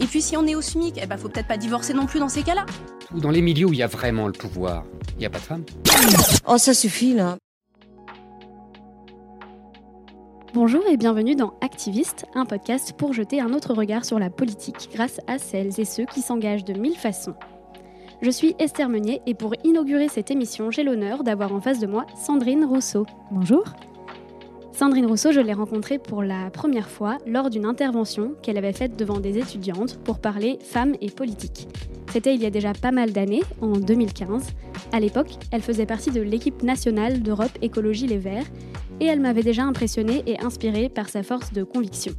Et puis si on est au SMIC, eh ben faut peut-être pas divorcer non plus dans ces cas-là. Dans les milieux où il y a vraiment le pouvoir, il n'y a pas de femmes. Oh, ça suffit là. Bonjour et bienvenue dans Activiste, un podcast pour jeter un autre regard sur la politique grâce à celles et ceux qui s'engagent de mille façons. Je suis Esther Meunier et pour inaugurer cette émission, j'ai l'honneur d'avoir en face de moi Sandrine Rousseau. Bonjour. Sandrine Rousseau, je l'ai rencontrée pour la première fois lors d'une intervention qu'elle avait faite devant des étudiantes pour parler femmes et politique. C'était il y a déjà pas mal d'années, en 2015. À l'époque, elle faisait partie de l'équipe nationale d'Europe Écologie Les Verts et elle m'avait déjà impressionnée et inspirée par sa force de conviction.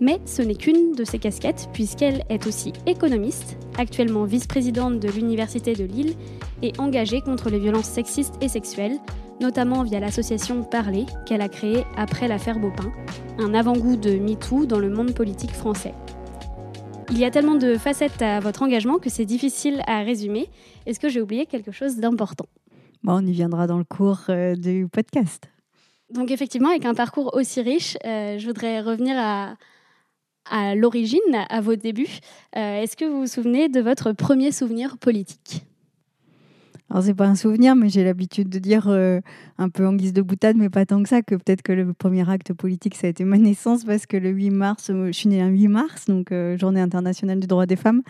Mais ce n'est qu'une de ses casquettes, puisqu'elle est aussi économiste, actuellement vice-présidente de l'Université de Lille et engagée contre les violences sexistes et sexuelles, notamment via l'association Parler qu'elle a créée après l'affaire Baupin, un avant-goût de MeToo dans le monde politique français. Il y a tellement de facettes à votre engagement que c'est difficile à résumer. Est-ce que j'ai oublié quelque chose d'important? Bon, On y viendra dans le cours euh, du podcast. Donc effectivement, avec un parcours aussi riche, euh, je voudrais revenir à, à l'origine, à vos débuts. Euh, Est-ce que vous vous souvenez de votre premier souvenir politique? Alors, c'est pas un souvenir, mais j'ai l'habitude de dire euh, un peu en guise de boutade, mais pas tant que ça, que peut-être que le premier acte politique, ça a été ma naissance, parce que le 8 mars, euh, je suis née un 8 mars, donc euh, journée internationale du droit des femmes.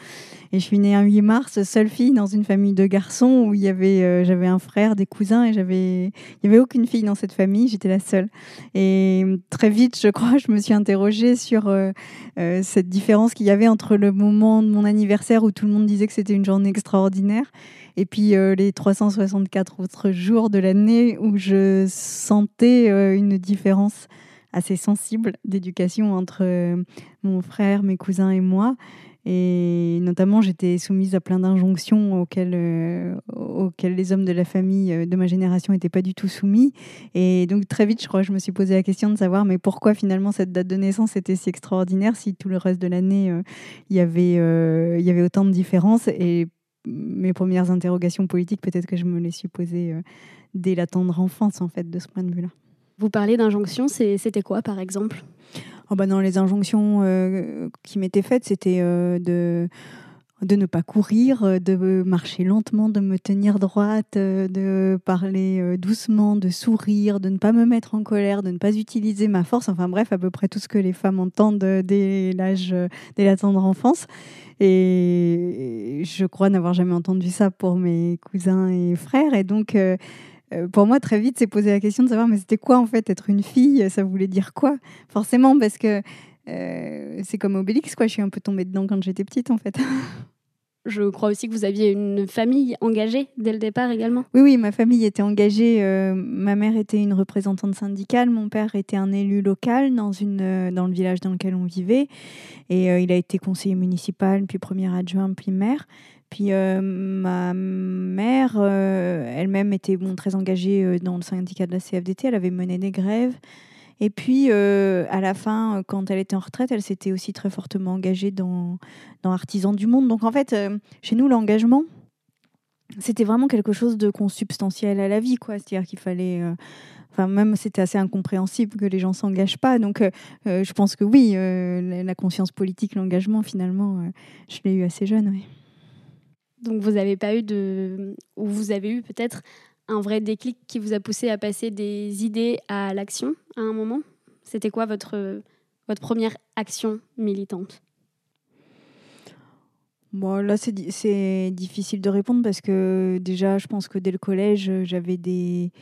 Et je suis née un 8 mars, seule fille dans une famille de garçons où il y avait, j'avais un frère, des cousins, et j'avais, il n'y avait aucune fille dans cette famille, j'étais la seule. Et très vite, je crois, je me suis interrogée sur cette différence qu'il y avait entre le moment de mon anniversaire où tout le monde disait que c'était une journée extraordinaire et puis euh, les 364 autres jours de l'année où je sentais euh, une différence assez sensible d'éducation entre euh, mon frère, mes cousins et moi. Et notamment, j'étais soumise à plein d'injonctions auxquelles, auxquelles les hommes de la famille de ma génération n'étaient pas du tout soumis. Et donc, très vite, je crois, je me suis posé la question de savoir, mais pourquoi finalement cette date de naissance était si extraordinaire si tout le reste de l'année, il y avait, y avait autant de différences? Et mes premières interrogations politiques, peut-être que je me les suis posées euh, dès la tendre enfance, en fait, de ce point de vue-là. Vous parlez d'injonctions, c'était quoi, par exemple? Oh bah les injonctions euh, qui m'étaient faites, c'était euh, de de ne pas courir, de marcher lentement, de me tenir droite, de parler doucement, de sourire, de ne pas me mettre en colère, de ne pas utiliser ma force, enfin bref, à peu près tout ce que les femmes entendent dès l'âge, dès la tendre enfance. Et je crois n'avoir jamais entendu ça pour mes cousins et frères. Et donc, euh, euh, pour moi, très vite, c'est poser la question de savoir, mais c'était quoi en fait être une fille? Ça voulait dire quoi? Forcément, parce que euh, c'est comme Obélix, quoi. Je suis un peu tombée dedans quand j'étais petite, en fait. Je crois aussi que vous aviez une famille engagée dès le départ également. Oui, oui, ma famille était engagée. Euh, ma mère était une représentante syndicale, mon père était un élu local dans, une, euh, dans le village dans lequel on vivait. Et euh, il a été conseiller municipal, puis premier adjoint, puis maire. Puis ma mère, elle-même était très engagée dans le syndicat de la CFDT. Elle avait mené des grèves. Et puis, euh, à la fin, euh, quand elle était en retraite, elle s'était aussi très fortement engagée dans, dans Artisans du Monde. Donc, en fait, euh, chez nous, l'engagement, c'était vraiment quelque chose de consubstantiel à la vie. C'est-à-dire qu'il fallait. Enfin, même c'était assez incompréhensible que les gens s'engagent pas. Donc, je pense que oui, la conscience politique, l'engagement, finalement, je l'ai eu assez jeune. Donc, vous n'avez pas eu de. Ou vous avez eu peut-être un vrai déclic qui vous a poussé à passer des idées à l'action à un moment? C'était quoi votre, votre première action militante? Bon, là, c'est di- c'est difficile de répondre parce que déjà, je pense que dès le collège, j'avais des,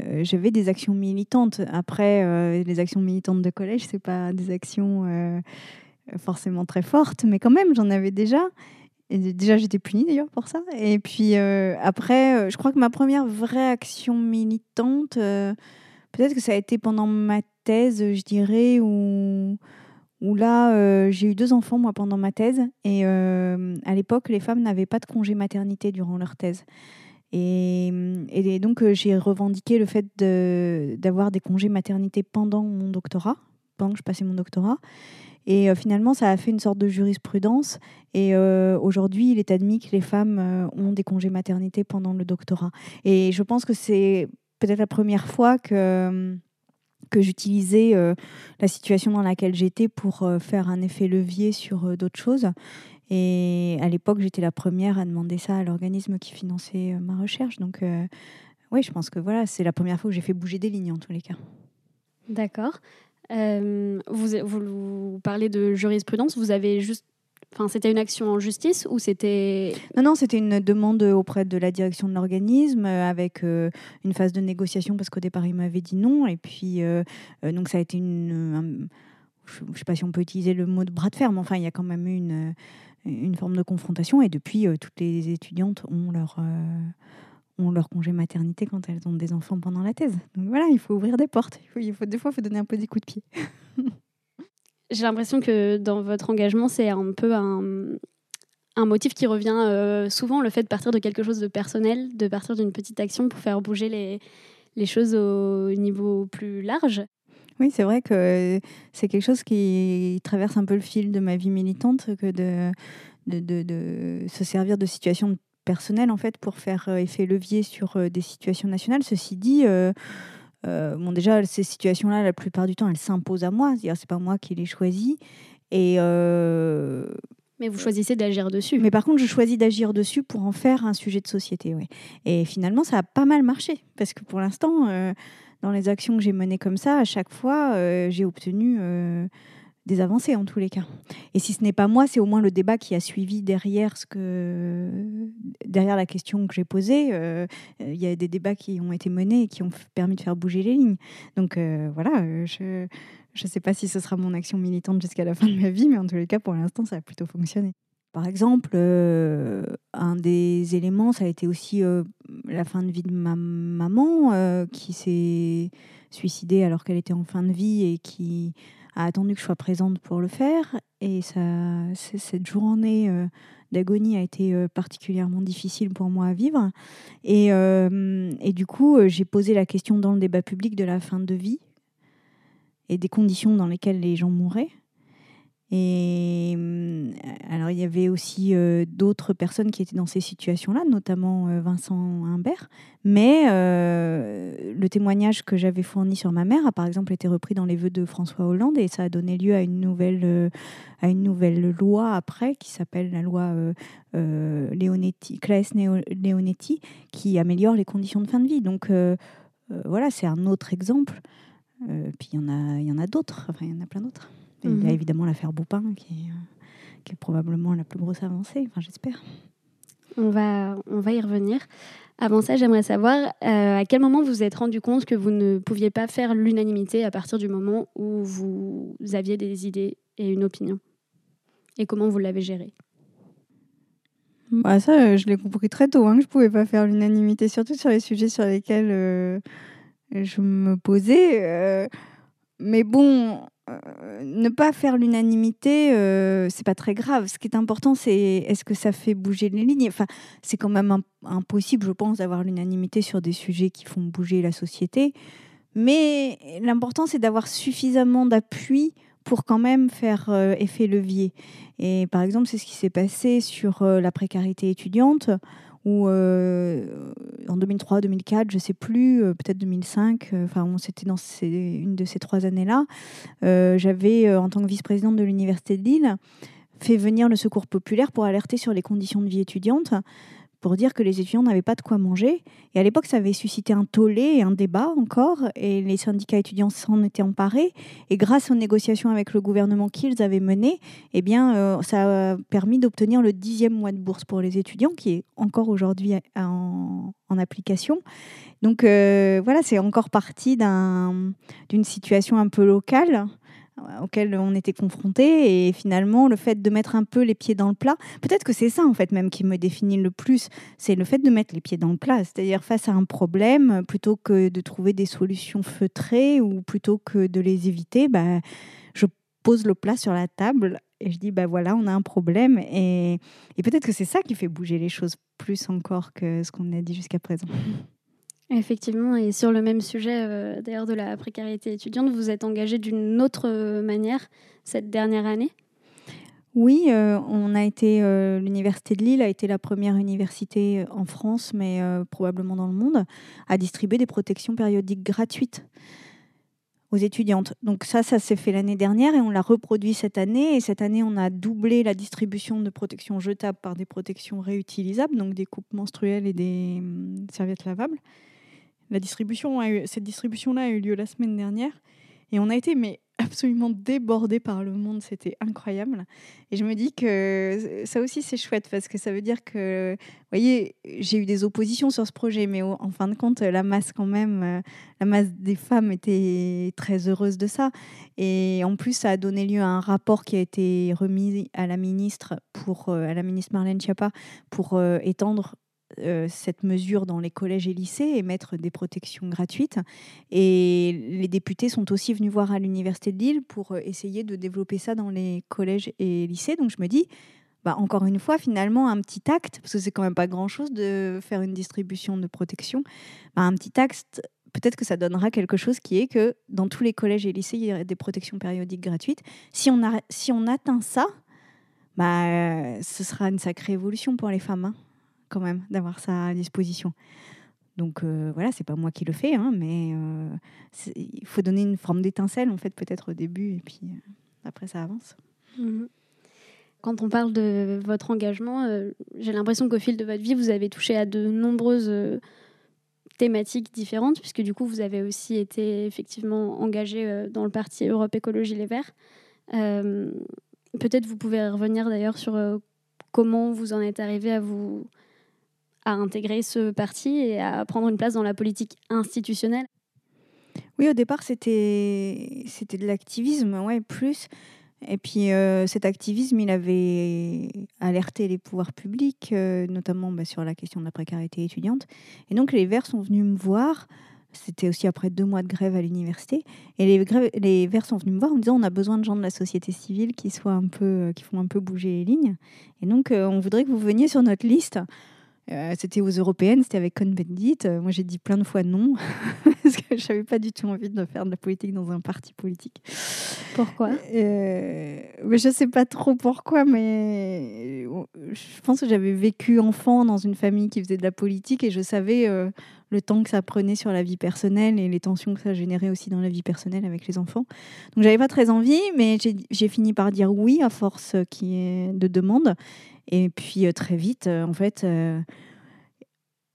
euh, j'avais des actions militantes. Après, euh, les actions militantes de collège, c'est pas des actions euh, forcément très fortes, mais quand même, j'en avais déjà. Et déjà, j'étais punie d'ailleurs pour ça. Et puis euh, après, euh, je crois que ma première vraie action militante, euh, peut-être que ça a été pendant ma thèse, je dirais, où, où là, j'ai eu deux enfants, moi, pendant ma thèse. Et à l'époque, les femmes n'avaient pas de congé maternité durant leur thèse. Et, et donc, j'ai revendiqué le fait d'avoir des congés maternité pendant mon doctorat, pendant que je passais mon doctorat. Et euh, finalement, ça a fait une sorte de jurisprudence. Et euh, aujourd'hui, il est admis que les femmes euh, ont des congés maternité pendant le doctorat. Et je pense que c'est peut-être la première fois que, que j'utilisais la situation dans laquelle j'étais pour faire un effet levier sur d'autres choses. Et à l'époque, j'étais la première à demander ça à l'organisme qui finançait ma recherche. Donc, oui, je pense que voilà, c'est la première fois que j'ai fait bouger des lignes en tous les cas. D'accord. Euh, vous, parlez de jurisprudence, vous avez juste. Enfin, c'était une action en justice ou c'était. Non, non, c'était une demande auprès de la direction de l'organisme euh, avec euh, une phase de négociation parce qu'au départ, il m'avait dit non. Et puis, donc, ça a été une. un- je ne sais pas si on peut utiliser le mot de bras de fer, mais enfin, il y a quand même eu une, forme de confrontation. Et depuis, toutes les étudiantes ont leur, ont leur congé maternité quand elles ont des enfants pendant la thèse. Donc voilà, il faut ouvrir des portes. Il faut, il faut, des fois, il faut donner un peu des coups de pied. J'ai l'impression que dans votre engagement, c'est un peu un, un motif qui revient euh, souvent, le fait de partir de quelque chose de personnel, de partir d'une petite action pour faire bouger les, les choses au niveau plus large. Oui, c'est vrai que c'est quelque chose qui traverse un peu le fil de ma vie militante, que de, de, de- de se servir de situations personnelles en fait pour faire euh, effet levier sur euh, des situations nationales. Ceci dit, euh, bon déjà ces situations-là, la plupart du temps, elles s'imposent à moi. C'est-à-dire, c'est pas moi qui les choisis. Et Mais vous choisissez d'agir dessus. mais par contre, je choisis d'agir dessus pour en faire un sujet de société. Ouais. Et finalement, ça a pas mal marché. Parce que pour l'instant, euh, dans les actions que j'ai menées comme ça, à chaque fois, euh, j'ai obtenu euh, des avancées en tous les cas. Et si ce n'est pas moi, c'est au moins le débat qui a suivi derrière, ce que, derrière la question que j'ai posée. Euh, Il y a des débats qui ont été menés et qui ont permis de faire bouger les lignes. Donc euh, voilà, euh, je ne sais pas si ce sera mon action militante jusqu'à la fin de ma vie, mais en tous les cas, pour l'instant, ça a plutôt fonctionné. Par exemple, euh, un des éléments, ça a été aussi euh, la fin de vie de ma maman euh, qui s'est suicidée alors qu'elle était en fin de vie et qui a attendu que je sois présente pour le faire. Et ça, cette journée euh, d'agonie a été euh, particulièrement difficile pour moi à vivre. Et, euh, et du coup, j'ai posé la question dans le débat public de la fin de vie et des conditions dans lesquelles les gens mouraient. Et euh, alors, il y avait aussi euh, d'autres personnes qui étaient dans ces situations-là, notamment euh, Vincent Humbert. Mais le témoignage que j'avais fourni sur ma mère a, par exemple, été repris dans les vœux de François Hollande et ça a donné lieu à une nouvelle, à une nouvelle loi après qui s'appelle la loi Leonetti, Claes Leonetti qui améliore les conditions de fin de vie. Donc, voilà, c'est un autre exemple. Puis il y en a, y en a d'autres. Enfin, il y en a plein d'autres. Et Il y a Mhm. évidemment l'affaire Boupin qui est, euh, qui est probablement la plus grosse avancée. Enfin, j'espère. On va, on va y revenir. Avant ça, j'aimerais savoir euh, à quel moment vous vous êtes rendu compte que vous ne pouviez pas faire l'unanimité à partir du moment où vous aviez des idées et une opinion? Et comment vous l'avez géré? Bah, ça, euh, je l'ai compris très tôt, hein, que je pouvais pas faire l'unanimité, surtout sur les sujets sur lesquels euh, je me posais. euh, mais bon, ne pas faire l'unanimité, euh, c'est pas très grave. Ce qui est important, c'est est-ce que ça fait bouger les lignes? Enfin, c'est quand même im- impossible, je pense, d'avoir l'unanimité sur des sujets qui font bouger la société. Mais l'important, c'est d'avoir suffisamment d'appui pour quand même faire euh, effet levier. Et par exemple, c'est ce qui s'est passé sur euh, la précarité étudiante, où euh, en 2003-2004, je ne sais plus, euh, peut-être 2005, euh, enfin, c'était dans une de ces trois années-là, j'avais, en tant que vice-présidente de l'Université de Lille, fait venir le secours populaire pour alerter sur les conditions de vie étudiante pour dire que les étudiants n'avaient pas de quoi manger. Et à l'époque, ça avait suscité un tollé et un débat encore, et les syndicats étudiants s'en étaient emparés. Et grâce aux négociations avec le gouvernement qu'ils avaient menées, eh bien, euh, ça a permis d'obtenir le dixième mois de bourse pour les étudiants, qui est encore aujourd'hui en, application. Donc euh, voilà, c'est encore partie d'une situation un peu locale auquel on était confronté et finalement le fait de mettre un peu les pieds dans le plat peut-être que c'est ça en fait même qui me définit le plus. C'est le fait de mettre les pieds dans le plat. C'est-à-dire face à un problème plutôt que de trouver des solutions feutrées ou plutôt que de les éviter bah, je pose le plat sur la table et je dis bah voilà on a un problème. Et, et peut-être que c'est ça qui fait bouger les choses plus encore que ce qu'on a dit jusqu'à présent Effectivement, et sur le même sujet euh, d'ailleurs de la précarité étudiante, vous êtes engagé d'une autre euh, manière cette dernière année? Oui, euh, on a été l'université de Lille a été la première université en France, mais probablement dans le monde, à distribuer des protections périodiques gratuites aux étudiantes. Donc ça, ça s'est fait l'année dernière et on l'a reproduit cette année. Et cette année, on a doublé la distribution de protections jetables par des protections réutilisables, donc des coupes menstruelles et des hum, serviettes lavables. La distribution cette distribution-là a eu lieu la semaine dernière et on a été mais absolument débordé par le monde, c'était incroyable. Et je me dis que ça aussi c'est chouette parce que ça veut dire que, vous voyez, j'ai eu des oppositions sur ce projet, mais en fin de compte, la masse quand même, la masse des femmes était très heureuse de ça. Et en plus, ça a donné lieu à un rapport qui a été remis à la ministre pour, à la ministre Marlène Schiappa pour euh, étendre euh, cette mesure dans les collèges et lycées et mettre des protections gratuites. Et les députés sont aussi venus voir à l'Université de Lille pour euh, essayer de développer ça dans les collèges et lycées. Donc je me dis, bah, encore une fois, finalement, un petit acte, parce que c'est quand même pas grand-chose de faire une distribution de protection, bah, un petit acte, peut-être que ça donnera quelque chose qui est que dans tous les collèges et lycées, il y a des protections périodiques gratuites. Si on, a, si on atteint ça, bah, ce sera une sacrée évolution pour les femmes. Hein quand même d'avoir ça à disposition. Donc euh, voilà, c'est pas moi qui le fais, hein, mais euh, il faut donner une forme d'étincelle en fait peut-être au début et puis euh, après ça avance. Mmh Quand on parle de votre engagement, j'ai l'impression qu'au fil de votre vie, vous avez touché à de nombreuses thématiques différentes, puisque du coup, vous avez aussi été effectivement engagé dans le parti Europe Écologie Les Verts. Peut-être vous pouvez revenir d'ailleurs sur comment vous en êtes arrivé à vous à intégrer ce parti et à prendre une place dans la politique institutionnelle Oui, au départ, c'était de l'activisme, ouais, plus. Et puis euh, cet activisme, il avait alerté les pouvoirs publics, euh, notamment bah, sur la question de la précarité étudiante. Et donc les Verts sont venus me voir. C'était aussi après deux mois de grève à l'université. Et les, Verts sont venus me voir en me disant on a besoin de gens de la société civile qui, soient un peu, euh, qui font un peu bouger les lignes. Et donc on voudrait que vous veniez sur notre liste. Euh, c'était aux européennes, c'était avec Cohn-Bendit. Euh, moi, j'ai dit plein de fois non, parce que je n'avais pas du tout envie de faire de la politique dans un parti politique. Pourquoi? Euh, mais Je ne sais pas trop pourquoi, mais je pense que j'avais vécu enfant dans une famille qui faisait de la politique et je savais le temps que ça prenait sur la vie personnelle et les tensions que ça générait aussi dans la vie personnelle avec les enfants. Donc, j'avais pas très envie, mais j'ai fini par dire oui à force qui est de demande. Et puis euh, très vite, euh, en fait, euh,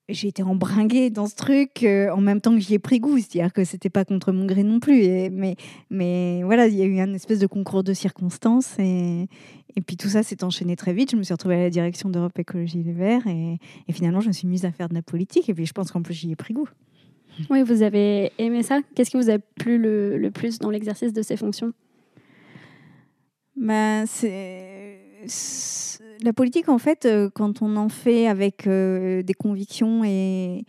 j'ai été embringuée dans ce truc en même temps que j'y ai pris goût. C'est-à-dire que c'était pas contre mon gré non plus. Et, mais, mais voilà, il y a eu un espèce de concours de circonstances. Et, et puis tout ça s'est enchaîné très vite. Je me suis retrouvée à la direction d'Europe Écologie Les Verts. Et, et, finalement, je me suis mise à faire de la politique. Et puis je pense qu'en plus, j'y ai pris goût. Oui, vous avez aimé ça. Qu'est-ce qui vous a plu le, le plus dans l'exercice de ces fonctions? Ben, c'est la politique, en fait, euh, quand on en fait avec euh, des convictions et,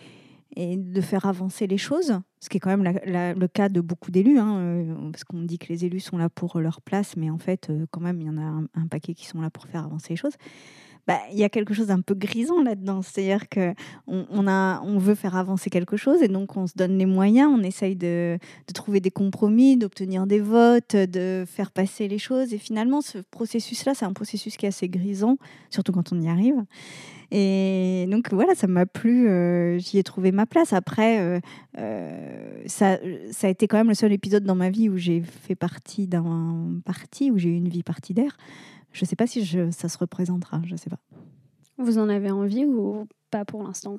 de faire avancer les choses, ce qui est quand même le cas de beaucoup d'élus, hein, euh, parce qu'on dit que les élus sont là pour leur place, mais en fait, quand même, il y en a un, paquet qui sont là pour faire avancer les choses. Bah, il y a quelque chose d'un peu grisant là-dedans. C'est-à-dire qu'on on a, on veut faire avancer quelque chose et donc on se donne les moyens, on essaye de, de trouver des compromis, d'obtenir des votes, de faire passer les choses. Et finalement, ce processus-là, c'est un processus qui est assez grisant, surtout quand on y arrive. Et donc voilà, ça m'a plu, euh, j'y ai trouvé ma place. Après, euh, euh, ça, ça a été quand même le seul épisode dans ma vie où j'ai fait partie d'un parti, où j'ai eu une vie partidaire. Je ne sais pas si je, ça se représentera, je ne sais pas. Vous en avez envie ou pas pour l'instant?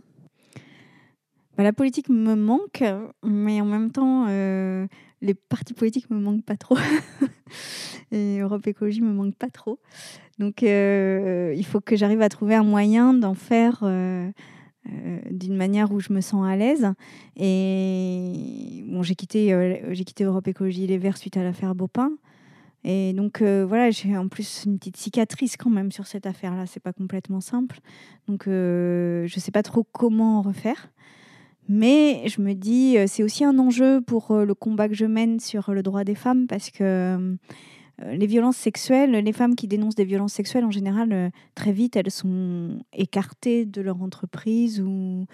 Bah, La politique me manque, mais en même temps, euh, les partis politiques me manquent pas trop. et Europe Écologie me manque pas trop. Donc euh, il faut que j'arrive à trouver un moyen d'en faire euh, d'une manière où je me sens à l'aise. Et bon, j'ai quitté, j'ai quitté Europe Écologie Les Verts suite à l'affaire Baupin. Et donc voilà, j'ai en plus une petite cicatrice quand même sur cette affaire-là. C'est pas complètement simple. Donc je sais pas trop comment refaire. Mais je me dis, c'est aussi un enjeu pour le combat que je mène sur le droit des femmes parce que les violences sexuelles, les femmes qui dénoncent des violences sexuelles, en général, très vite, elles sont écartées de leur entreprise ou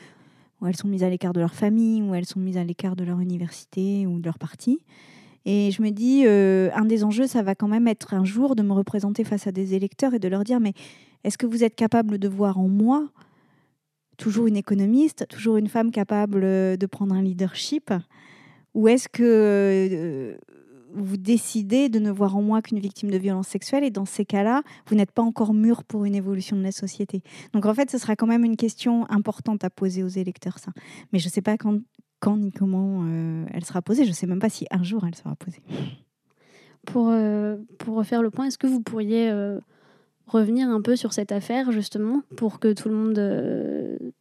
elles sont mises à l'écart de leur famille ou elles sont mises à l'écart de leur université ou de leur parti. Et je me dis, un des enjeux, ça va quand même être un jour de me représenter face à des électeurs et de leur dire, mais est-ce que vous êtes capable de voir en moi toujours une économiste, toujours une femme capable de prendre un leadership? Ou est-ce que vous décidez de ne voir en moi qu'une victime de violence sexuelle et dans ces cas-là, vous n'êtes pas encore mûr pour une évolution de la société? Donc en fait, ce sera quand même une question importante à poser aux électeurs, ça. Mais je ne sais pas quand, quand ni comment euh, elle sera posée. Je ne sais même pas si un jour elle sera posée. Pour, euh, pour refaire le point, est-ce que vous pourriez euh, revenir un peu sur cette affaire, justement, pour que tout le monde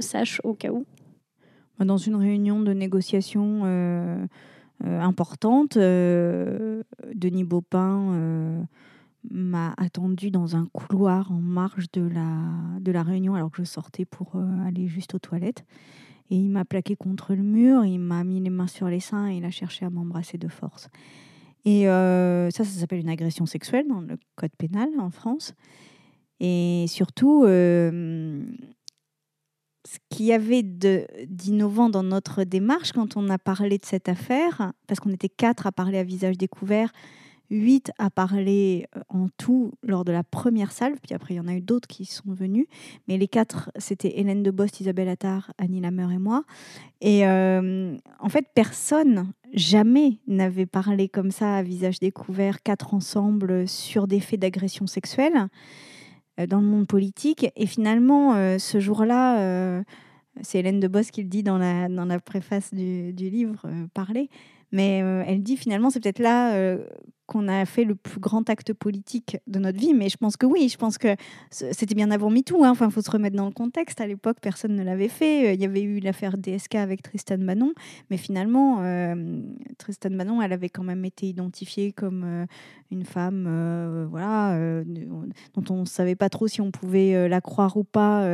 sache au cas où? Dans une réunion de négociation importante, Denis Baupin m'a attendu dans un couloir en marge de la, de la réunion alors que je sortais pour aller juste aux toilettes. Et il m'a plaqué contre le mur, il m'a mis les mains sur les seins et il a cherché à m'embrasser de force. Et euh, ça, ça s'appelle une agression sexuelle dans le code pénal en France. Et surtout, euh, ce qu'il y avait d'innovant dans notre démarche quand on a parlé de cette affaire, parce qu'on était quatre à parler à visage découvert, huit à parler euh, en tout lors de la première salle, puis après il y en a eu d'autres qui sont venus, mais les quatre, c'était Hélène de Bost, Isabelle Attard, Annie Lameur et moi. Et euh, en fait, personne, jamais n'avait parlé comme ça à visage découvert, quatre ensemble, sur des faits d'agression sexuelle euh, dans le monde politique. Et finalement, ce jour-là, c'est Hélène de Bost qui le dit dans la, dans la préface du, du livre, Parler. Mais elle dit finalement, c'est peut-être là qu'on a fait le plus grand acte politique de notre vie. Mais je pense que oui, je pense que c'était bien avant MeToo. Hein. Enfin, il faut se remettre dans le contexte. À l'époque, personne ne l'avait fait. Il y avait eu l'affaire DSK avec Tristan Manon. Mais finalement, euh, Tristan Manon, elle avait quand même été identifiée comme euh, une femme euh, voilà, dont on ne savait pas trop si on pouvait la croire ou pas.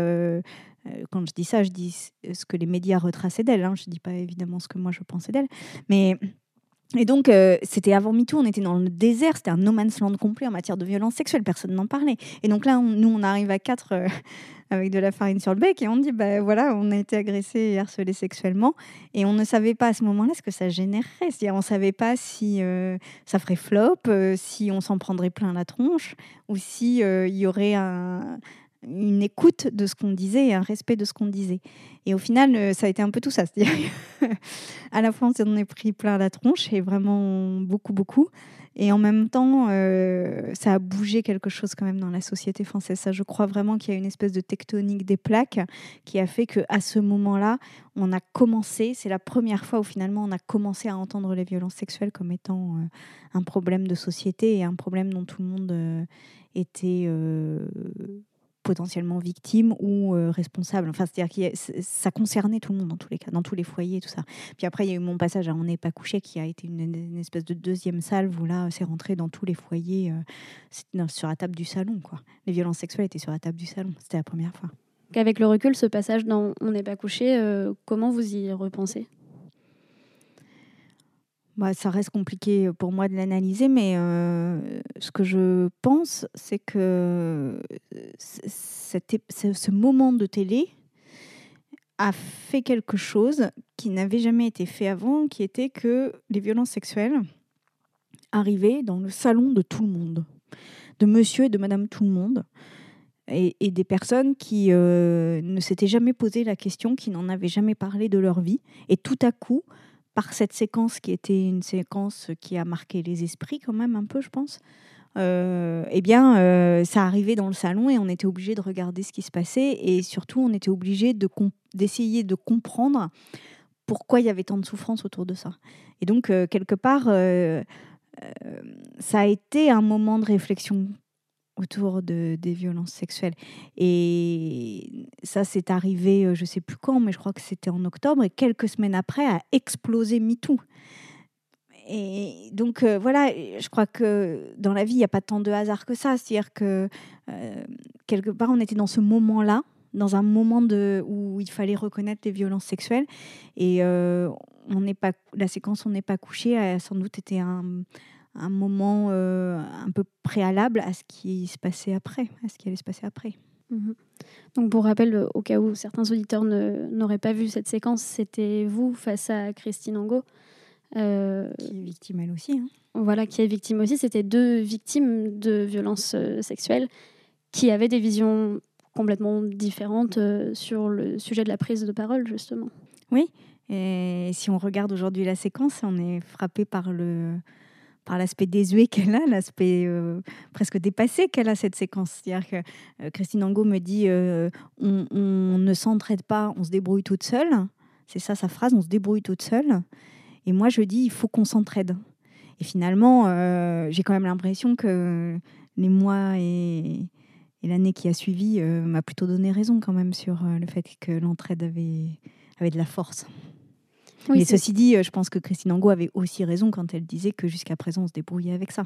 Quand je dis ça, je dis ce que les médias retraçaient d'elle. Hein. Je ne dis pas évidemment ce que moi je pensais d'elle. Mais et donc, euh, c'était avant MeToo, on était dans le désert, c'était un no man's land complet en matière de violence sexuelle, personne n'en parlait. Et donc là, nous, on arrive à quatre euh, avec de la farine sur le bec et on dit, bah voilà, on a été agressé et harcelé sexuellement. Et on ne savait pas à ce moment-là ce que ça générerait. C'est-à-dire, on ne savait pas si euh, ça ferait flop, si on s'en prendrait plein la tronche, ou si il y aurait un, une écoute de ce qu'on disait et un respect de ce qu'on disait. Et au final, euh, ça a été un peu tout ça. À la fois, on s'en est pris plein la tronche et vraiment beaucoup, beaucoup. Et en même temps, euh, ça a bougé quelque chose quand même dans la société française. Ça, je crois vraiment qu'il y a une espèce de tectonique des plaques qui a fait qu'à ce moment-là, on a commencé, c'est la première fois où finalement on a commencé à entendre les violences sexuelles comme étant euh, un problème de société et un problème dont tout le monde était potentiellement victime ou euh, responsable. Enfin, c'est-à-dire que ça concernait tout le monde dans tous les cas, dans tous les foyers, tout ça. Puis après, il y a eu mon passage à On n'est pas couché, qui a été une, espèce de deuxième salve où là, c'est rentré dans tous les foyers, euh, sur la table du salon, quoi. Les violences sexuelles étaient sur la table du salon. C'était la première fois. Avec le recul, ce passage dans On n'est pas couché, euh, comment vous y repensez? Bah, ça reste compliqué pour moi de l'analyser, mais euh, ce que je pense, c'est que ce moment de télé a fait quelque chose qui n'avait jamais été fait avant, qui était que les violences sexuelles arrivaient dans le salon de tout le monde, de monsieur et de madame tout le monde. Et, des personnes qui euh, ne s'étaient jamais posé la question, qui n'en avaient jamais parlé de leur vie. Et tout à coup, par cette séquence qui était une séquence qui a marqué les esprits quand même un peu, je pense. Euh, eh bien, euh, ça arrivait dans le salon et on était obligé de regarder ce qui se passait et surtout, on était obligé de d'essayer de comprendre pourquoi il y avait tant de souffrance autour de ça. Et donc, euh, quelque part, ça a été un moment de réflexion autour de, des violences sexuelles. Et ça, c'est arrivé, je ne sais plus quand, mais je crois que c'était en octobre, et quelques semaines après, a explosé MeToo. Et donc voilà, je crois que dans la vie, il n'y a pas tant de hasard que ça. C'est-à-dire que quelque part, on était dans ce moment-là, dans un moment de, où il fallait reconnaître les violences sexuelles. Et on n'est pas, la séquence On n'est pas couché a sans doute été un, un moment un peu préalable à ce qui se passait après, à ce qui allait se passer après. Mmh donc pour rappel, au cas où certains auditeurs n'auraient pas vu cette séquence, c'était vous face à Christine Angot euh, qui est victime elle aussi. Hein. Voilà, qui est victime aussi. C'était deux victimes de violences euh, sexuelles qui avaient des visions complètement différentes euh, sur le sujet de la prise de parole, justement. Oui, et si on regarde aujourd'hui la séquence, on est frappé par le par l'aspect désuet qu'elle a, l'aspect presque dépassé qu'elle a cette séquence. C'est-à-dire que Christine Angot me dit on, on, ne s'entraide pas, on se débrouille toute seule. C'est ça sa phrase, on se débrouille toute seule. Et moi, je dis, il faut qu'on s'entraide. Et finalement, euh, j'ai quand même l'impression que les mois et, l'année qui a suivi euh, m'a plutôt donné raison quand même sur euh, le fait que l'entraide avait, avait de la force. Mais ceci dit, je pense que Christine Angot avait aussi raison quand elle disait que jusqu'à présent, on se débrouillait avec ça.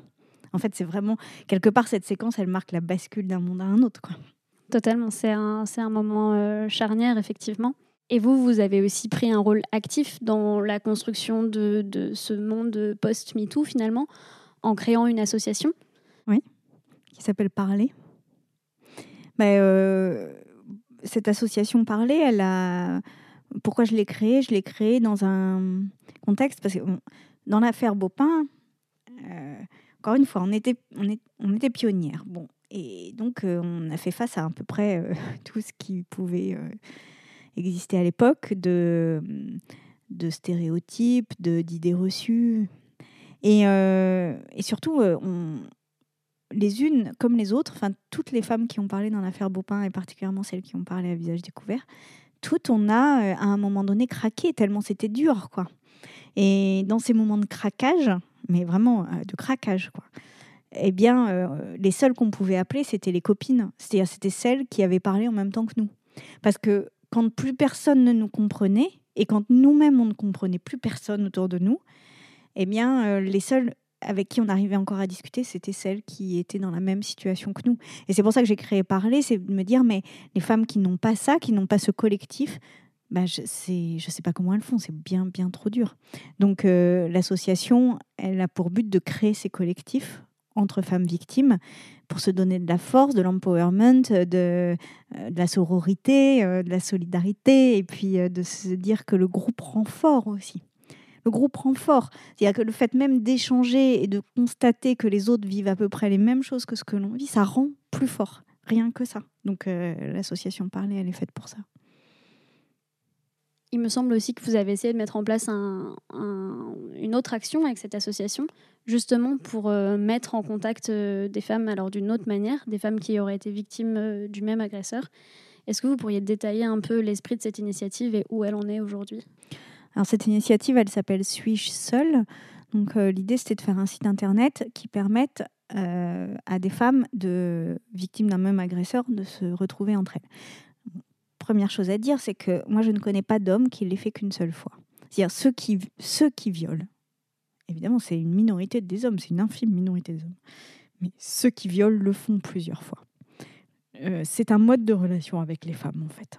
En fait, c'est vraiment, quelque part, cette séquence, elle marque la bascule d'un monde à un autre. Quoi. Totalement, c'est un, un moment charnière, effectivement. Et vous, vous avez aussi pris un rôle actif dans la construction de, ce monde post-MeToo, finalement, en créant une association. Oui, qui s'appelle Parler. Mais, euh, cette association Parler, elle a... pourquoi je l'ai créée? Je l'ai créée dans un contexte, parce que dans l'affaire Beaupin, euh, encore une fois, on était, on, était pionnières. Bon, et donc, euh, on a fait face à à peu près tout ce qui pouvait existait à l'époque de, de stéréotypes, d'idées reçues. Et, euh, et surtout, euh, les unes comme les autres, enfin toutes les femmes qui ont parlé dans l'affaire Beaupin, et particulièrement celles qui ont parlé à visage découvert, toutes on a euh, à un moment donné craqué tellement c'était dur, quoi. Et dans ces moments de craquage, mais vraiment de craquage, quoi. Eh bien, les seules qu'on pouvait appeler, c'était les copines. C'est-à-dire, c'était celles qui avaient parlé en même temps que nous. Parce que quand plus personne ne nous comprenait et quand nous-mêmes on ne comprenait plus personne autour de nous, eh bien, euh, les seuls avec qui on arrivait encore à discuter, c'était celles qui étaient dans la même situation que nous. Et c'est pour ça que j'ai créé Parler, c'est de me dire, mais les femmes qui n'ont pas ça, qui n'ont pas ce collectif, bah, je ne sais pas comment elles font, c'est bien, bien trop dur. Donc euh, l'association, elle a pour but de créer ces collectifs entre femmes victimes pour se donner de la force, de l'empowerment, de, euh, de, la sororité, euh, de la solidarité, et puis euh, de se dire que le groupe rend fort aussi. Le groupe rend fort. C'est-à-dire que le fait même d'échanger et de constater que les autres vivent à peu près les mêmes choses que ce que l'on vit, ça rend plus fort. Rien que ça. Donc l'association Parler, elle est faite pour ça. Il me semble aussi que vous avez essayé de mettre en place une autre action avec cette association, justement pour euh, mettre en contact euh, des femmes, alors d'une autre manière, des femmes qui auraient été victimes euh, du même agresseur. Est-ce que vous pourriez détailler un peu l'esprit de cette initiative et où elle en est aujourd'hui? Alors cette initiative, elle s'appelle Suis-je seule? Donc l'idée, c'était de faire un site internet qui permette à des femmes de victimes d'un même agresseur de se retrouver entre elles première chose à dire, c'est que moi, je ne connais pas d'homme qui l'ait fait qu'une seule fois. C'est-à-dire ceux qui, ceux qui violent. Évidemment, c'est une minorité des hommes, c'est une infime minorité des hommes. Mais ceux qui violent le font plusieurs fois. Euh, c'est un mode de relation avec les femmes, en fait.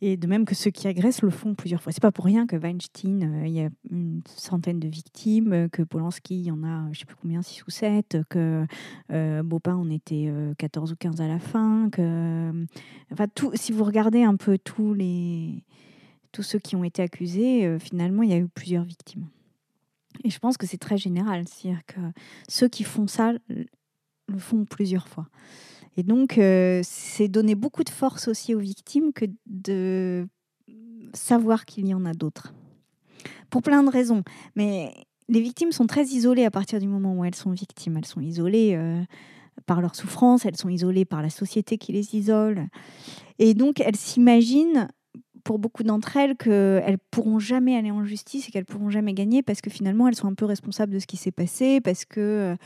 Et de même que ceux qui agressent le font plusieurs fois. C'est pas pour rien que Weinstein, euh, il y a une centaine de victimes, euh, que Polanski, il y en a, je sais plus combien, 6 ou 7, que euh, Bopin, on était 14 ou 15 à la fin, que. Enfin, tout, si vous regardez un peu tous les. Tous ceux qui ont été accusés, finalement, il y a eu plusieurs victimes. Et je pense que c'est très général. C'est-à-dire que ceux qui font ça le font plusieurs fois. Et donc, euh, c'est donner beaucoup de force aussi aux victimes que de savoir qu'il y en a d'autres. Pour plein de raisons. Mais les victimes sont très isolées à partir du moment où elles sont victimes. Elles sont isolées euh, par leur souffrance, elles sont isolées par la société qui les isole. Et donc, elles s'imaginent pour beaucoup d'entre elles qu'elles pourront jamais aller en justice et qu'elles pourront jamais gagner parce que finalement elles sont un peu responsables de ce qui s'est passé parce que euh,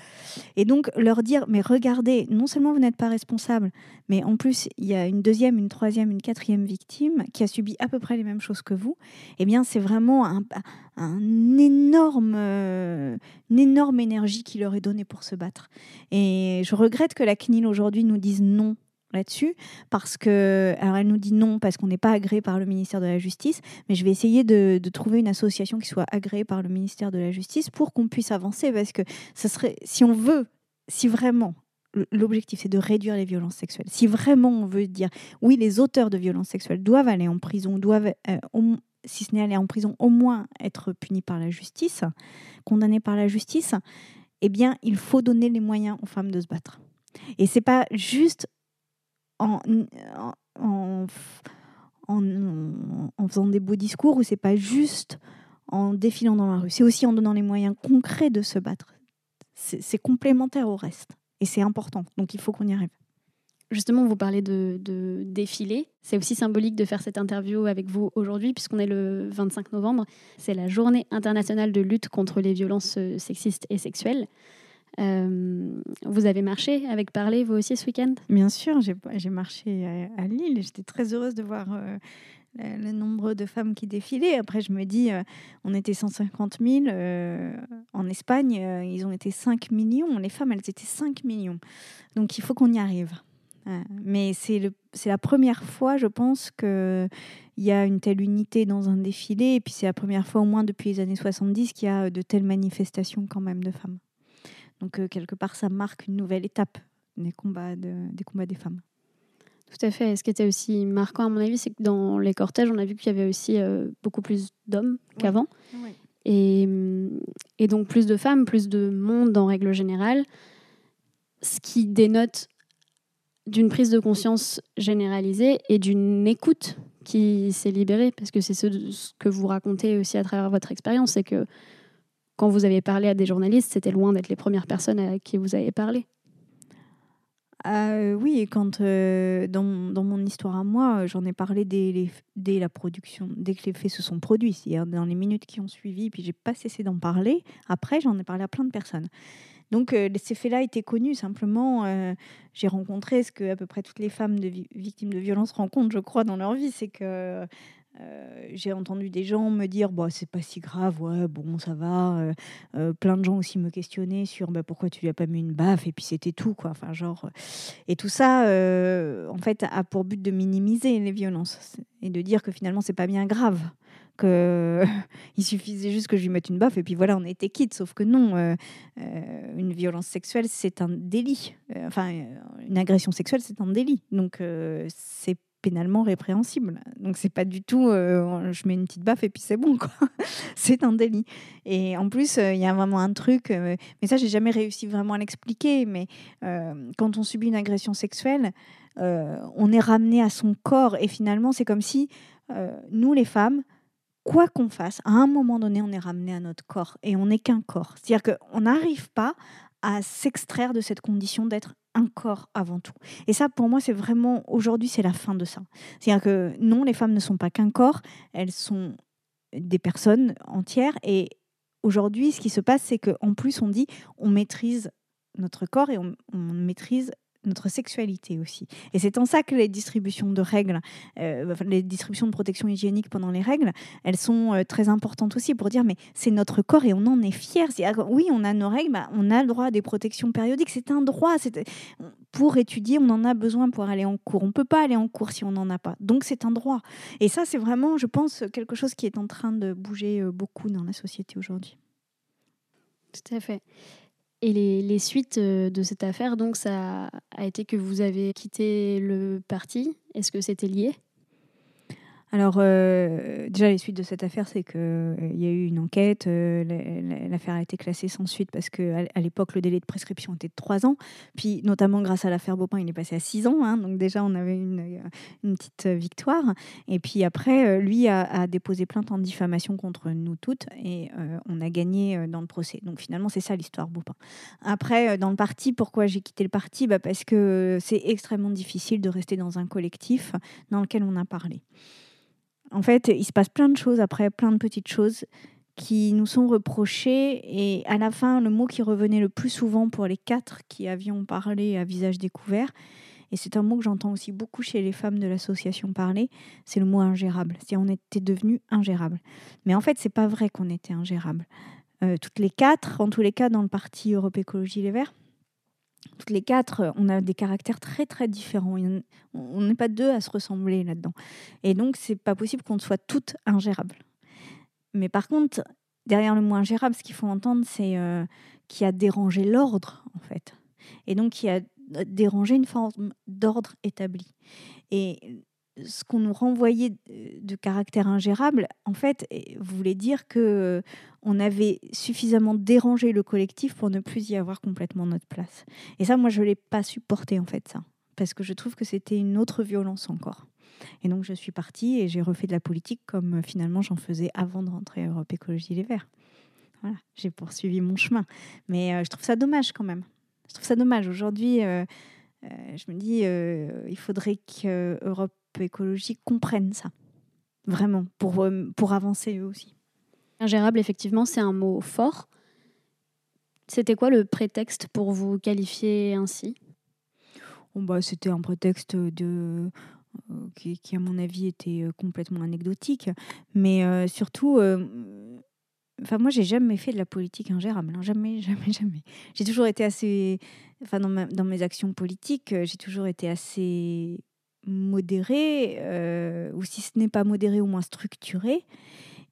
et donc leur dire mais regardez non seulement vous n'êtes pas responsable mais en plus il y a une deuxième une troisième une quatrième victime qui a subi à peu près les mêmes choses que vous eh bien c'est vraiment un, un énorme euh, une énorme énergie qui leur est donnée pour se battre. Et je regrette que la CNIL aujourd'hui nous dise non là-dessus, parce que, alors elle nous dit non parce qu'on n'est pas agréé par le ministère de la Justice, mais je vais essayer de, trouver une association qui soit agréée par le ministère de la Justice pour qu'on puisse avancer, parce que ce serait, si on veut, si vraiment l'objectif c'est de réduire les violences sexuelles, si vraiment on veut dire oui, les auteurs de violences sexuelles doivent aller en prison, doivent, euh, si ce n'est aller en prison, au moins être punis par la justice, condamnés par la justice, eh bien, il faut donner les moyens aux femmes de se battre. Et c'est pas juste en, en, en, faisant des beaux discours ou c'est pas juste en défilant dans la rue? C'est aussi en donnant les moyens concrets de se battre. C'est complémentaire au reste et c'est important. Donc il faut qu'on y arrive. Justement, vous parlez de, de défilé. C'est aussi symbolique de faire cette interview avec vous aujourd'hui, puisqu'on est le 25 novembre. C'est la journée internationale de lutte contre les violences sexistes et sexuelles. Euh, vous avez marché avec Parler, vous aussi, ce week-end? Bien sûr, j'ai marché à, Lille et j'étais très heureuse de voir euh, le nombre de femmes qui défilaient. Après, je me dis, euh, on était 150 000. en Espagne, ils ont été 5 millions. Les femmes, elles étaient 5 millions. Donc, il faut qu'on y arrive. mais c'est la première fois, je pense, qu'il y a une telle unité dans un défilé. Et puis, c'est la première fois, au moins depuis les années 70, qu'il y a de telles manifestations quand même de femmes. Donc, euh, quelque part, ça marque une nouvelle étape des combats, des combats des femmes. Tout à fait. Ce qui était aussi marquant, à mon avis, c'est que dans les cortèges, on a vu qu'il y avait aussi euh, beaucoup plus d'hommes qu'avant. Et, et, donc plus de femmes, plus de monde en règle générale, ce qui dénote d'une prise de conscience généralisée et d'une écoute qui s'est libérée, parce que c'est ce, ce, que vous racontez aussi à travers votre expérience, c'est que quand vous avez parlé à des journalistes, c'était loin d'être les premières personnes à qui vous avez parlé? Euh, oui, quand euh, dans, dans, mon histoire à moi, j'en ai parlé dès, dès, la production, dès que les faits se sont produits, c'est-à-dire dans les minutes qui ont suivi, puis j'ai pas cessé d'en parler. Après, j'en ai parlé à plein de personnes. Donc euh, ces faits-là étaient connus. Simplement, j'ai rencontré ce que à peu près toutes les femmes victimes de violences rencontrent, je crois, dans leur vie, c'est que euh, j'ai entendu des gens me dire bah, c'est pas si grave, ouais, bon, ça va. Euh, euh, plein de gens aussi me questionnaient sur bah, pourquoi tu lui as pas mis une baffe, et puis c'était tout, quoi. Enfin, genre, et tout ça, en fait, a pour but de minimiser les violences et de dire que finalement, c'est pas bien grave. Que il suffisait juste que je lui mette une baffe et puis voilà, on était quitte. Sauf que non, une violence sexuelle, c'est un délit. enfin, une agression sexuelle, c'est un délit. Donc, c'est pénalement répréhensible. Donc c'est pas du tout euh, je mets une petite baffe et puis c'est bon quoi. c'est un délit. Et en plus euh, il y a vraiment un truc euh, mais ça j'ai jamais réussi vraiment à l'expliquer mais quand on subit une agression sexuelle on est ramené à son corps et finalement c'est comme si nous les femmes quoi qu'on fasse, à un moment donné, on est ramené à notre corps et on n'est qu'un corps. C'est-à-dire qu'on n'arrive pas à s'extraire de cette condition d'être un corps avant tout. Et ça, pour moi, c'est vraiment, aujourd'hui, c'est la fin de ça. C'est-à-dire que non, les femmes ne sont pas qu'un corps, elles sont des personnes entières. Et aujourd'hui, ce qui se passe, c'est qu'en plus, on dit, on maîtrise notre corps et on, on maîtrise notre sexualité aussi. Et c'est en ça que les distributions de règles, euh, les distributions de protection hygiénique pendant les règles, elles sont euh, très importantes aussi pour dire mais c'est notre corps et on en est fier. oui, on a nos règles, bah, on a le droit à des protections périodiques, c'est un droit. Pour étudier, on en a besoin pour aller en cours. On ne peut pas aller en cours si on n'en a pas. Donc c'est un droit. Et ça, c'est vraiment, je pense, quelque chose qui est en train de bouger euh, beaucoup dans la société aujourd'hui. Tout à fait. Et les, suites euh, de cette affaire, donc, ça a été que vous avez quitté le parti. Est-ce que c'était lié? Alors, euh, déjà, les suites de cette affaire, c'est qu'il euh, y a eu une enquête. euh, la- la- L'affaire a été classée sans suite parce qu'à à l'époque, le délai de prescription était de 3 ans. Puis, notamment grâce à l'affaire Beaupin, il est passé à 6 ans. hein. donc, déjà, on avait une, petite victoire. Et puis, après, lui a, déposé plainte en diffamation contre nous toutes et on a gagné dans le procès. Donc, finalement, c'est ça l'histoire Beaupin. Après, dans le parti, pourquoi j'ai quitté le parti? Bah, Parce que c'est extrêmement difficile de rester dans un collectif dans lequel on a parlé. En fait, il se passe plein de choses après, plein de petites choses qui nous sont reprochées. Et à la fin, le mot qui revenait le plus souvent pour les quatre qui avions parlé à visage découvert, et c'est un mot que j'entends aussi beaucoup chez les femmes de l'association Parler, c'est le mot ingérable. C'est on était devenu ingérable. Mais en fait, c'est pas vrai qu'on était ingérable. Euh, toutes les quatre, en tous les cas, dans le parti Europe Écologie Les Verts, toutes les quatre, euh, on a des caractères très très différents. On n'est pas deux à se ressembler là-dedans. Et donc, c'est pas possible qu'on soit toutes ingérables. Mais par contre, derrière le mot ingérable, ce qu'il faut entendre, c'est euh, qui a dérangé l'ordre, en fait. Et donc, qui a dérangé une forme d'ordre établi. Et ce qu'on nous renvoyait de- de caractère ingérable, en fait, eh, voulait dire que euh, on avait suffisamment dérangé le collectif pour ne plus y avoir complètement notre place. Et ça, moi, je l'ai pas supporté, en fait, ça. Parce que je trouve que c'était une autre violence encore. Et donc, je suis partie et j'ai refait de la politique comme euh, finalement j'en faisais avant de rentrer à Europe Écologie Les Verts. Voilà, j'ai poursuivi mon chemin. Mais euh, je trouve ça dommage quand même. Je trouve ça dommage. Aujourd'hui, euh, euh, je me dis, euh, il faudrait que Europe Écologie comprenne ça. Vraiment, pour, euh, pour avancer eux aussi. Ingérable, effectivement, c'est un mot fort. C'était quoi le prétexte pour vous qualifier ainsi? Bon, bah, C'était un prétexte de, euh, qui, qui, à mon avis, était euh, complètement anecdotique. Mais euh, surtout, euh, enfin, moi, j'ai jamais fait de la politique ingérable. hein. Jamais, jamais, jamais. J'ai toujours été assez. Enfin, dans, ma- dans mes actions politiques, j'ai toujours été assez modérée, euh, ou si ce n'est pas modérée, au moins structurée.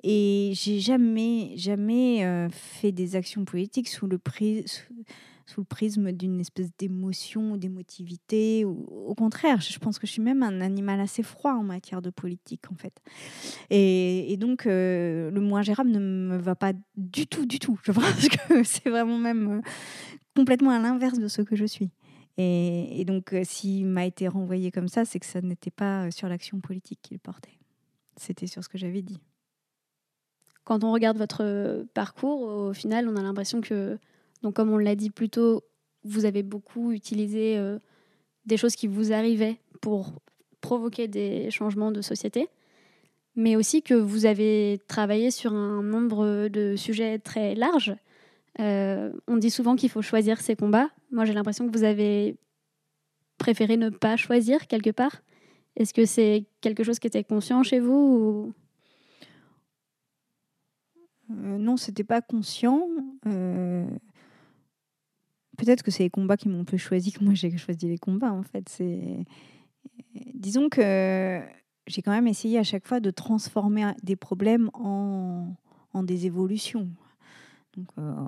Et j'ai jamais, jamais euh, fait des actions politiques sous le, prisme d'une espèce d'émotion ou d'émotivité. Au contraire, je pense que je suis même un animal assez froid en matière de politique, en fait. Et, donc, euh, le mot ingérable ne me va pas du tout, du tout. Je pense que c'est vraiment même complètement à l'inverse de ce que je suis. Et, donc, euh, s'il m'a été renvoyé comme ça, c'est que ça n'était pas euh, sur l'action politique qu'il portait. C'était sur ce que j'avais dit. Quand on regarde votre euh, parcours, au final, on a l'impression que, donc comme on l'a dit plus tôt, vous avez beaucoup utilisé des choses qui vous arrivaient pour provoquer des changements de société, mais aussi que vous avez travaillé sur un nombre de sujets très larges. On dit souvent qu'il faut choisir ses combats. Moi, j'ai l'impression que vous avez préféré ne pas choisir quelque part. Est-ce que c'est quelque chose qui était conscient chez vous ou... Euh, non, c'était pas conscient. Euh, Peut-être que c'est les combats qui m'ont plus choisi que moi j'ai choisi les combats en fait. C'est disons que j'ai quand même essayé à chaque fois de transformer des problèmes en, en des évolutions. Euh,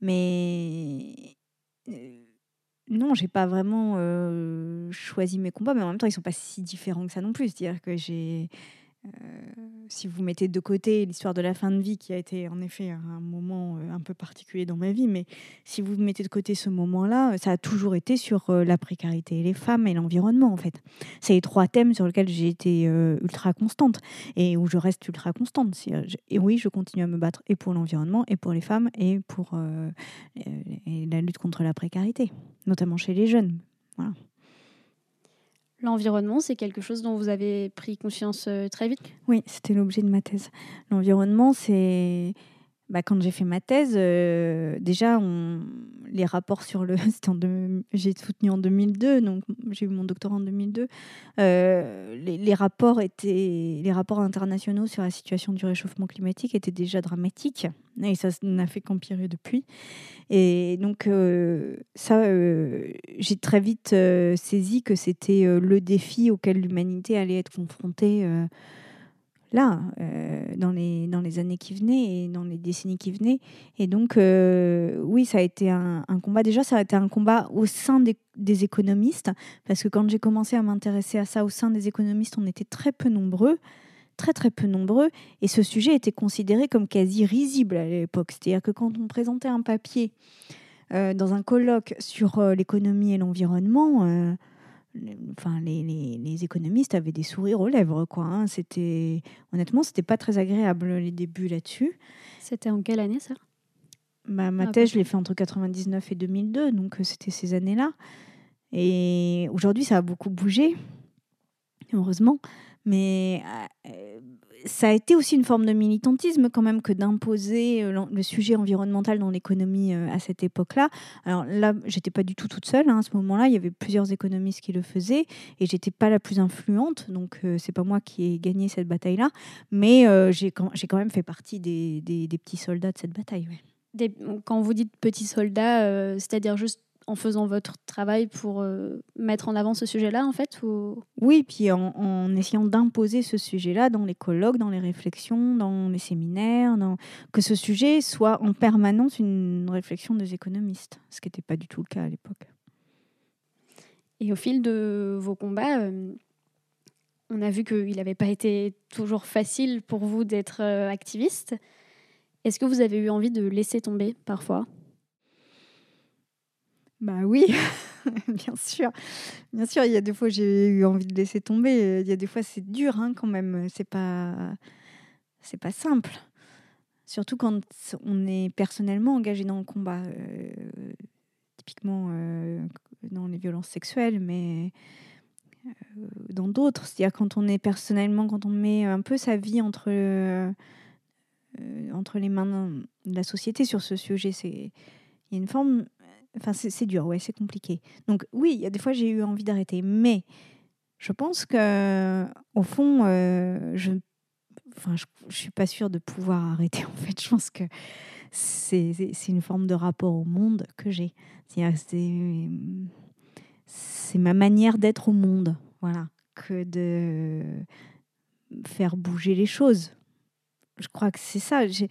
mais non, j'ai pas vraiment euh, choisi mes combats, mais en même temps ils sont pas si différents que ça non plus. C'est-à-dire que j'ai euh, si vous mettez de côté l'histoire de la fin de vie, qui a été en effet un moment euh, un peu particulier dans ma vie, mais si vous mettez de côté ce moment-là, ça a toujours été sur euh, la précarité les femmes et l'environnement, en fait. C'est les trois thèmes sur lesquels j'ai été euh, ultra constante et où je reste ultra constante. Euh, Et oui, je continue à me battre et pour l'environnement, et pour les femmes, et pour euh, la lutte contre la précarité, notamment chez les jeunes. Voilà. L'environnement, c'est quelque chose dont vous avez pris conscience euh, très vite? Oui, c'était l'objet de ma thèse. L'environnement, c'est. Bah, quand j'ai fait ma thèse, euh, déjà, les rapports sur le. deux- J'ai soutenu en 2002, donc j'ai eu mon doctorat en 2002. Euh, les, rapports étaient... les rapports internationaux sur la situation du réchauffement climatique étaient déjà dramatiques, et ça n'a fait qu'empirer depuis. Et donc, euh, ça, j'ai très vite saisi que c'était le défi auquel l'humanité allait être confrontée là, euh, dans, les, dans les années qui venaient et dans les décennies qui venaient. Et donc, euh, oui, ça a été un, combat. Déjà, ça a été un combat au sein des, économistes, parce que quand j'ai commencé à m'intéresser à ça au sein des économistes, on était très peu nombreux. très très peu nombreux et ce sujet était considéré comme quasi risible à l'époque. C'est-à-dire que quand on présentait un papier euh, dans un colloque sur l'économie et l'environnement, enfin les, les, les, économistes avaient des sourires aux lèvres. Quoi, hein. C'était honnêtement, c'était pas très agréable les débuts là-dessus. C'était en quelle année ça? Bah, Ma ah, thèse, je l'ai fait entre 99 et 2002, donc c'était ces années-là. Et aujourd'hui, ça a beaucoup bougé, heureusement. Mais euh, ça a été aussi une forme de militantisme quand même que d'imposer euh, le sujet environnemental dans l'économie euh, à cette époque-là. Alors là, j'étais pas du tout toute seule hein, à ce moment-là. Il y avait plusieurs économistes qui le faisaient et j'étais pas la plus influente, donc c'est pas moi qui ai gagné cette bataille-là. Mais j'ai quand, même fait partie des, petits soldats de cette bataille. Quand vous dites petits soldats, c'est-à-dire juste en faisant votre travail pour euh, mettre en avant ce sujet-là, en fait ou... Oui, puis en, essayant d'imposer ce sujet-là dans les colloques, dans les réflexions, dans les séminaires, dans... que ce sujet soit en permanence une réflexion des économistes, ce qui n'était pas du tout le cas à l'époque. Et au fil de vos combats, euh, on a vu qu'il n'avait pas été toujours facile pour vous d'être euh, activiste. Est-ce que vous avez eu envie de laisser tomber parfois? Bah oui, bien sûr. Bien sûr, il y a des fois j'ai eu envie de laisser tomber. Il y a des fois c'est dur hein, quand même. C'est pas c'est pas simple. Surtout quand on est personnellement engagé dans le combat. Euh, typiquement euh, dans les violences sexuelles, mais euh, dans d'autres. C'est-à-dire quand on est personnellement, quand on met un peu sa vie entre, entre les mains de la société sur ce sujet, c'est il y a une forme Enfin, c'est dur, ouais, c'est compliqué. Donc oui, il y a des fois j'ai eu envie d'arrêter, mais je pense que au fond, euh, je, enfin, je, suis pas sûre de pouvoir arrêter. En fait, je pense que c'est une forme de rapport au monde que j'ai. C'est ma manière d'être au monde, voilà, que de faire bouger les choses. Je crois que c'est ça. Il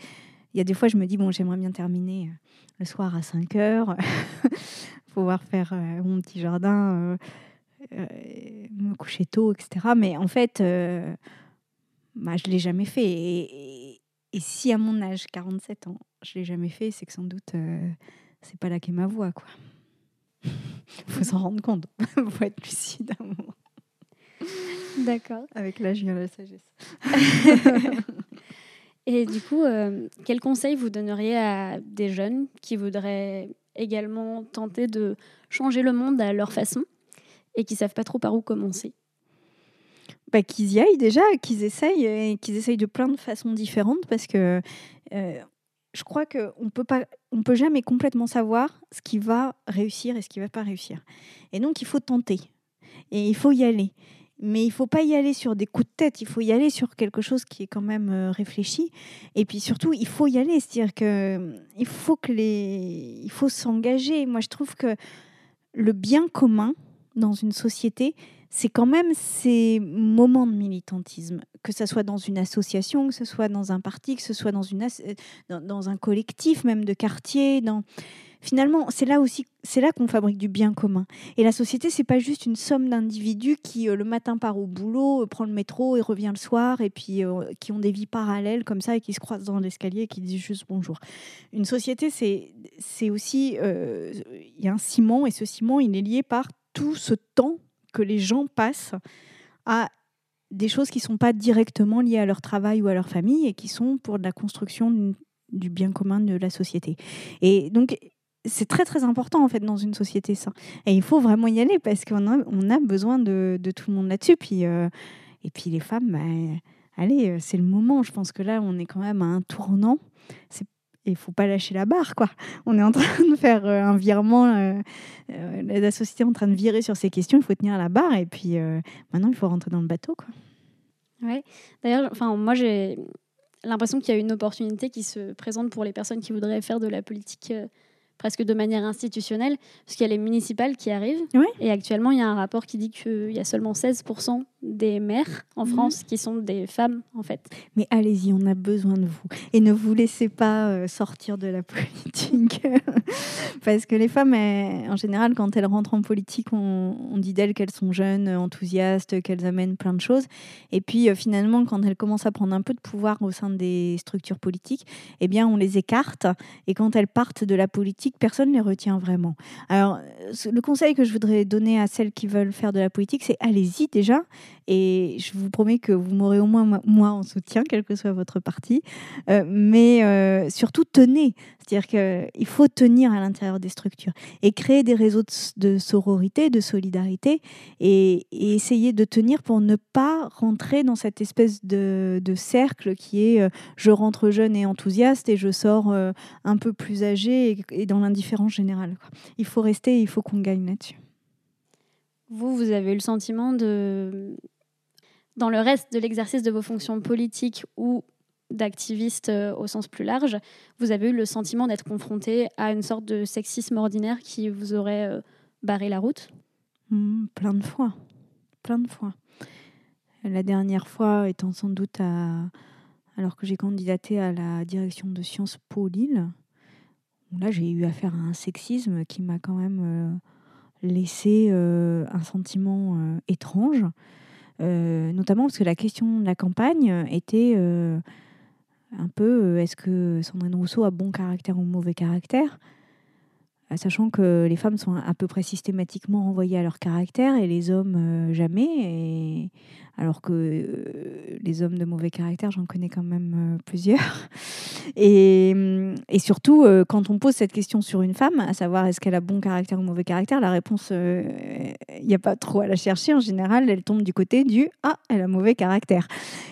y a des fois, je me dis bon, j'aimerais bien terminer le soir à 5 heures, pouvoir faire euh, mon petit jardin, euh, euh, me coucher tôt, etc. Mais en fait, bah, je ne l'ai jamais fait. Et, si à mon âge, 47 ans, je ne l'ai jamais fait, c'est que sans doute, c'est pas là qu'est ma voix. Il faut s'en rendre compte. Il faut être lucide à un moment. D'accord. Avec l'âge vient la sagesse. Et du coup, euh, quel conseil vous donneriez à des jeunes qui voudraient également tenter de changer le monde à leur façon et qui savent pas trop par où commencer? Bah, qu'ils y aillent déjà, qu'ils essayent et qu'ils essayent de plein de façons différentes parce que euh, je crois qu'on peut pas, on peut jamais complètement savoir ce qui va réussir et ce qui va pas réussir. Et donc il faut tenter. Et il faut y aller mais il faut pas y aller sur des coups de tête, il faut y aller sur quelque chose qui est quand même euh, réfléchi. Et puis surtout, il faut y aller, c'est-à-dire que il faut que les, faut s'engager. Moi, je trouve que le bien commun dans une société, c'est quand même ces moments de militantisme, que ce soit dans une association, que ce soit dans un parti, que ce soit dans, une, dans, un collectif même de quartier, finalement, c'est là aussi, c'est là qu'on fabrique du bien commun. Et la société, c'est pas juste une somme d'individus qui euh, le matin part au boulot, euh, prend le métro et revient le soir, et puis euh, qui ont des vies parallèles comme ça et qui se croisent dans l'escalier et qui disent juste bonjour. Une société, c'est, c'est aussi, il y a un ciment et ce ciment, il est lié par tout ce temps que les gens passent à des choses qui ne sont pas directement liées à leur travail ou à leur famille et qui sont pour la construction du bien commun de la société. Et donc, c'est très très important en fait dans une société ça. Et il faut vraiment y aller parce qu'on a, besoin de, tout le monde là-dessus. Puis, euh, et puis les femmes, bah, allez, euh, c'est le moment. Je pense que là, on est quand même à un tournant. Il faut pas lâcher la barre, quoi. On est en train de faire euh, un virement. la société est en train de virer sur ces questions. Il faut tenir la barre. Et puis maintenant, il faut rentrer dans le bateau, quoi. Ouais. D'ailleurs, enfin, moi, j'ai l'impression qu'il y a une opportunité qui se présente pour les personnes qui voudraient faire de la politique presque de manière institutionnelle, parce qu'il y a les municipales qui arrivent. Et actuellement, il y a un rapport qui dit qu'il y a seulement 16% des maires en Mhm. France qui sont des femmes, en fait. Mais allez-y, on a besoin de vous. Et ne vous laissez pas euh, sortir de la politique. Parce que les femmes, elles- en général, quand elles rentrent en politique, on, on dit d'elles qu'elles sont jeunes, enthousiastes, qu'elles amènent plein de choses. Et puis euh, finalement, quand elles commencent à prendre un peu de pouvoir au sein des structures politiques, eh bien, on les écarte. Et quand elles partent de la politique, personne ne les retient vraiment. Alors, euh, le conseil que je voudrais donner à celles qui veulent faire de la politique, c'est allez-y déjà. Et je vous promets que vous m'aurez au moins moi- en soutien, quel que soit votre parti. Euh, mais euh, surtout, tenez. C'est-à-dire qu'il faut tenir à l'intérieur des structures et créer des réseaux de, sororité, de solidarité et, et essayer de tenir pour ne pas rentrer dans cette espèce de, cercle qui est euh, je rentre jeune et enthousiaste et je sors un peu plus âgé et, et dans l'indifférence générale. Il faut rester, il faut qu'on gagne là-dessus. Vous, vous avez eu le sentiment de, dans le reste de l'exercice de vos fonctions politiques ou d'activiste euh, au sens plus large, vous avez eu le sentiment d'être confronté à une sorte de sexisme ordinaire qui vous aurait euh, barré la route? Hmm, plein de fois. Plein de fois. La dernière fois étant sans doute alors que j'ai candidaté à la direction de Sciences Po Lille. Là, j'ai eu affaire à un sexisme qui m'a quand même euh, laissé euh, un sentiment euh, étrange. Euh, notamment parce que la question de la campagne était un peu est-ce que Sandrine Rousseau a bon caractère ou mauvais caractère? Sachant que les femmes sont à peu près systématiquement renvoyées à leur caractère et les hommes jamais. Alors que euh, les hommes de mauvais caractère, j'en connais quand même euh, plusieurs. Et, hum, et surtout, euh, quand on pose cette question sur une femme, à savoir est-ce qu'elle a bon caractère ou mauvais caractère, la réponse, euh, il n'y a pas trop à la chercher. En général, elle tombe du côté du Ah, elle a mauvais caractère.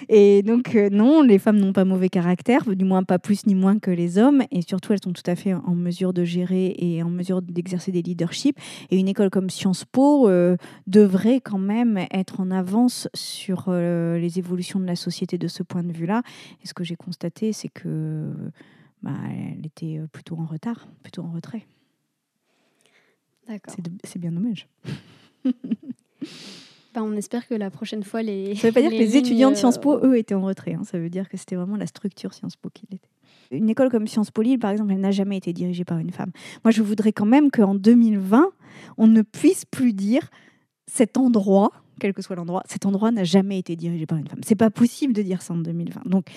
Et donc, euh, non, les femmes n'ont pas mauvais caractère, du moins pas plus ni moins que les hommes. Et surtout, elles sont tout à fait en mesure de gérer et en mesure d'exercer des leaderships. Et une école comme Sciences Po euh, devrait quand même être en avance sur euh, les évolutions de la société de ce point de vue-là. Et ce que j'ai constaté, c'est que bah, elle était plutôt en retard, plutôt en retrait. D'accord. C'est bien dommage. Ben, on espère que la prochaine fois, les. Ça ne veut pas dire que les étudiants de euh, Sciences Po, eux, étaient en retrait. hein. Ça veut dire que c'était vraiment la structure Sciences Po qui l'était. Une école comme Sciences Po Lille, par exemple, elle n'a jamais été dirigée par une femme. Moi, je voudrais quand même qu'en 2020, on ne puisse plus dire cet endroit, quel que soit l'endroit, cet endroit n'a jamais été dirigé par une femme. C'est pas possible de dire ça en 2020. Donc,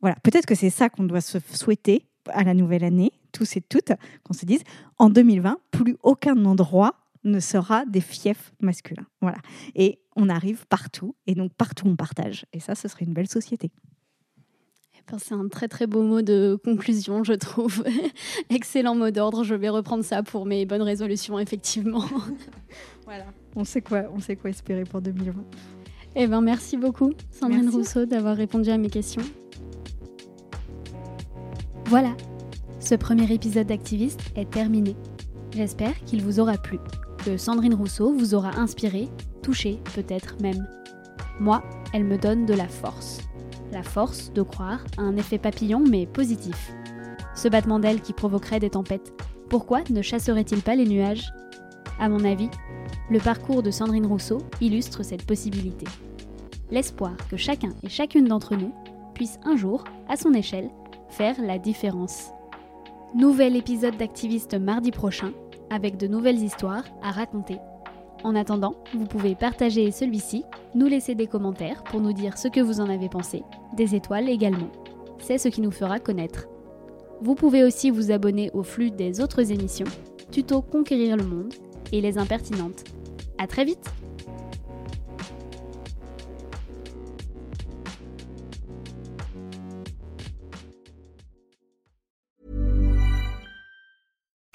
voilà, peut-être que c'est ça qu'on doit se souhaiter à la nouvelle année, tous et toutes, qu'on se dise, en 2020, plus aucun endroit ne sera des fiefs masculins. Voilà. Et on arrive partout, et donc partout on partage. Et ça, ce serait une belle société. Ben, C'est un très très beau mot de conclusion, je trouve. Excellent mot d'ordre. Je vais reprendre ça pour mes bonnes résolutions, effectivement. voilà. On sait quoi, on sait quoi espérer pour 2020. Eh ben, merci beaucoup, Sandrine Merci. Rousseau, d'avoir répondu à mes questions. Voilà, ce premier épisode d'Activiste est terminé. J'espère qu'il vous aura plu, que Sandrine Rousseau vous aura inspiré, touché peut-être même. Moi, elle me donne de la force. La force de croire à un effet papillon mais positif. Ce battement d'aile qui provoquerait des tempêtes, pourquoi ne chasserait-il pas les nuages? À mon avis, le parcours de Sandrine Rousseau illustre cette possibilité. L'espoir que chacun et chacune d'entre nous puisse un jour, à son échelle, faire la différence. Nouvel épisode d'Activiste mardi prochain, avec de nouvelles histoires à raconter. En attendant, vous pouvez partager celui-ci, nous laisser des commentaires pour nous dire ce que vous en avez pensé, des étoiles également. C'est ce qui nous fera connaître. Vous pouvez aussi vous abonner au flux des autres émissions, Tuto Conquérir le Monde et Les Impertinentes. À très vite